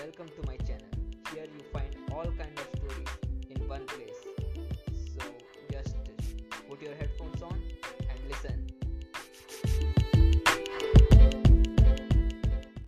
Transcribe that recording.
welcome to my channel. Here you find all kinds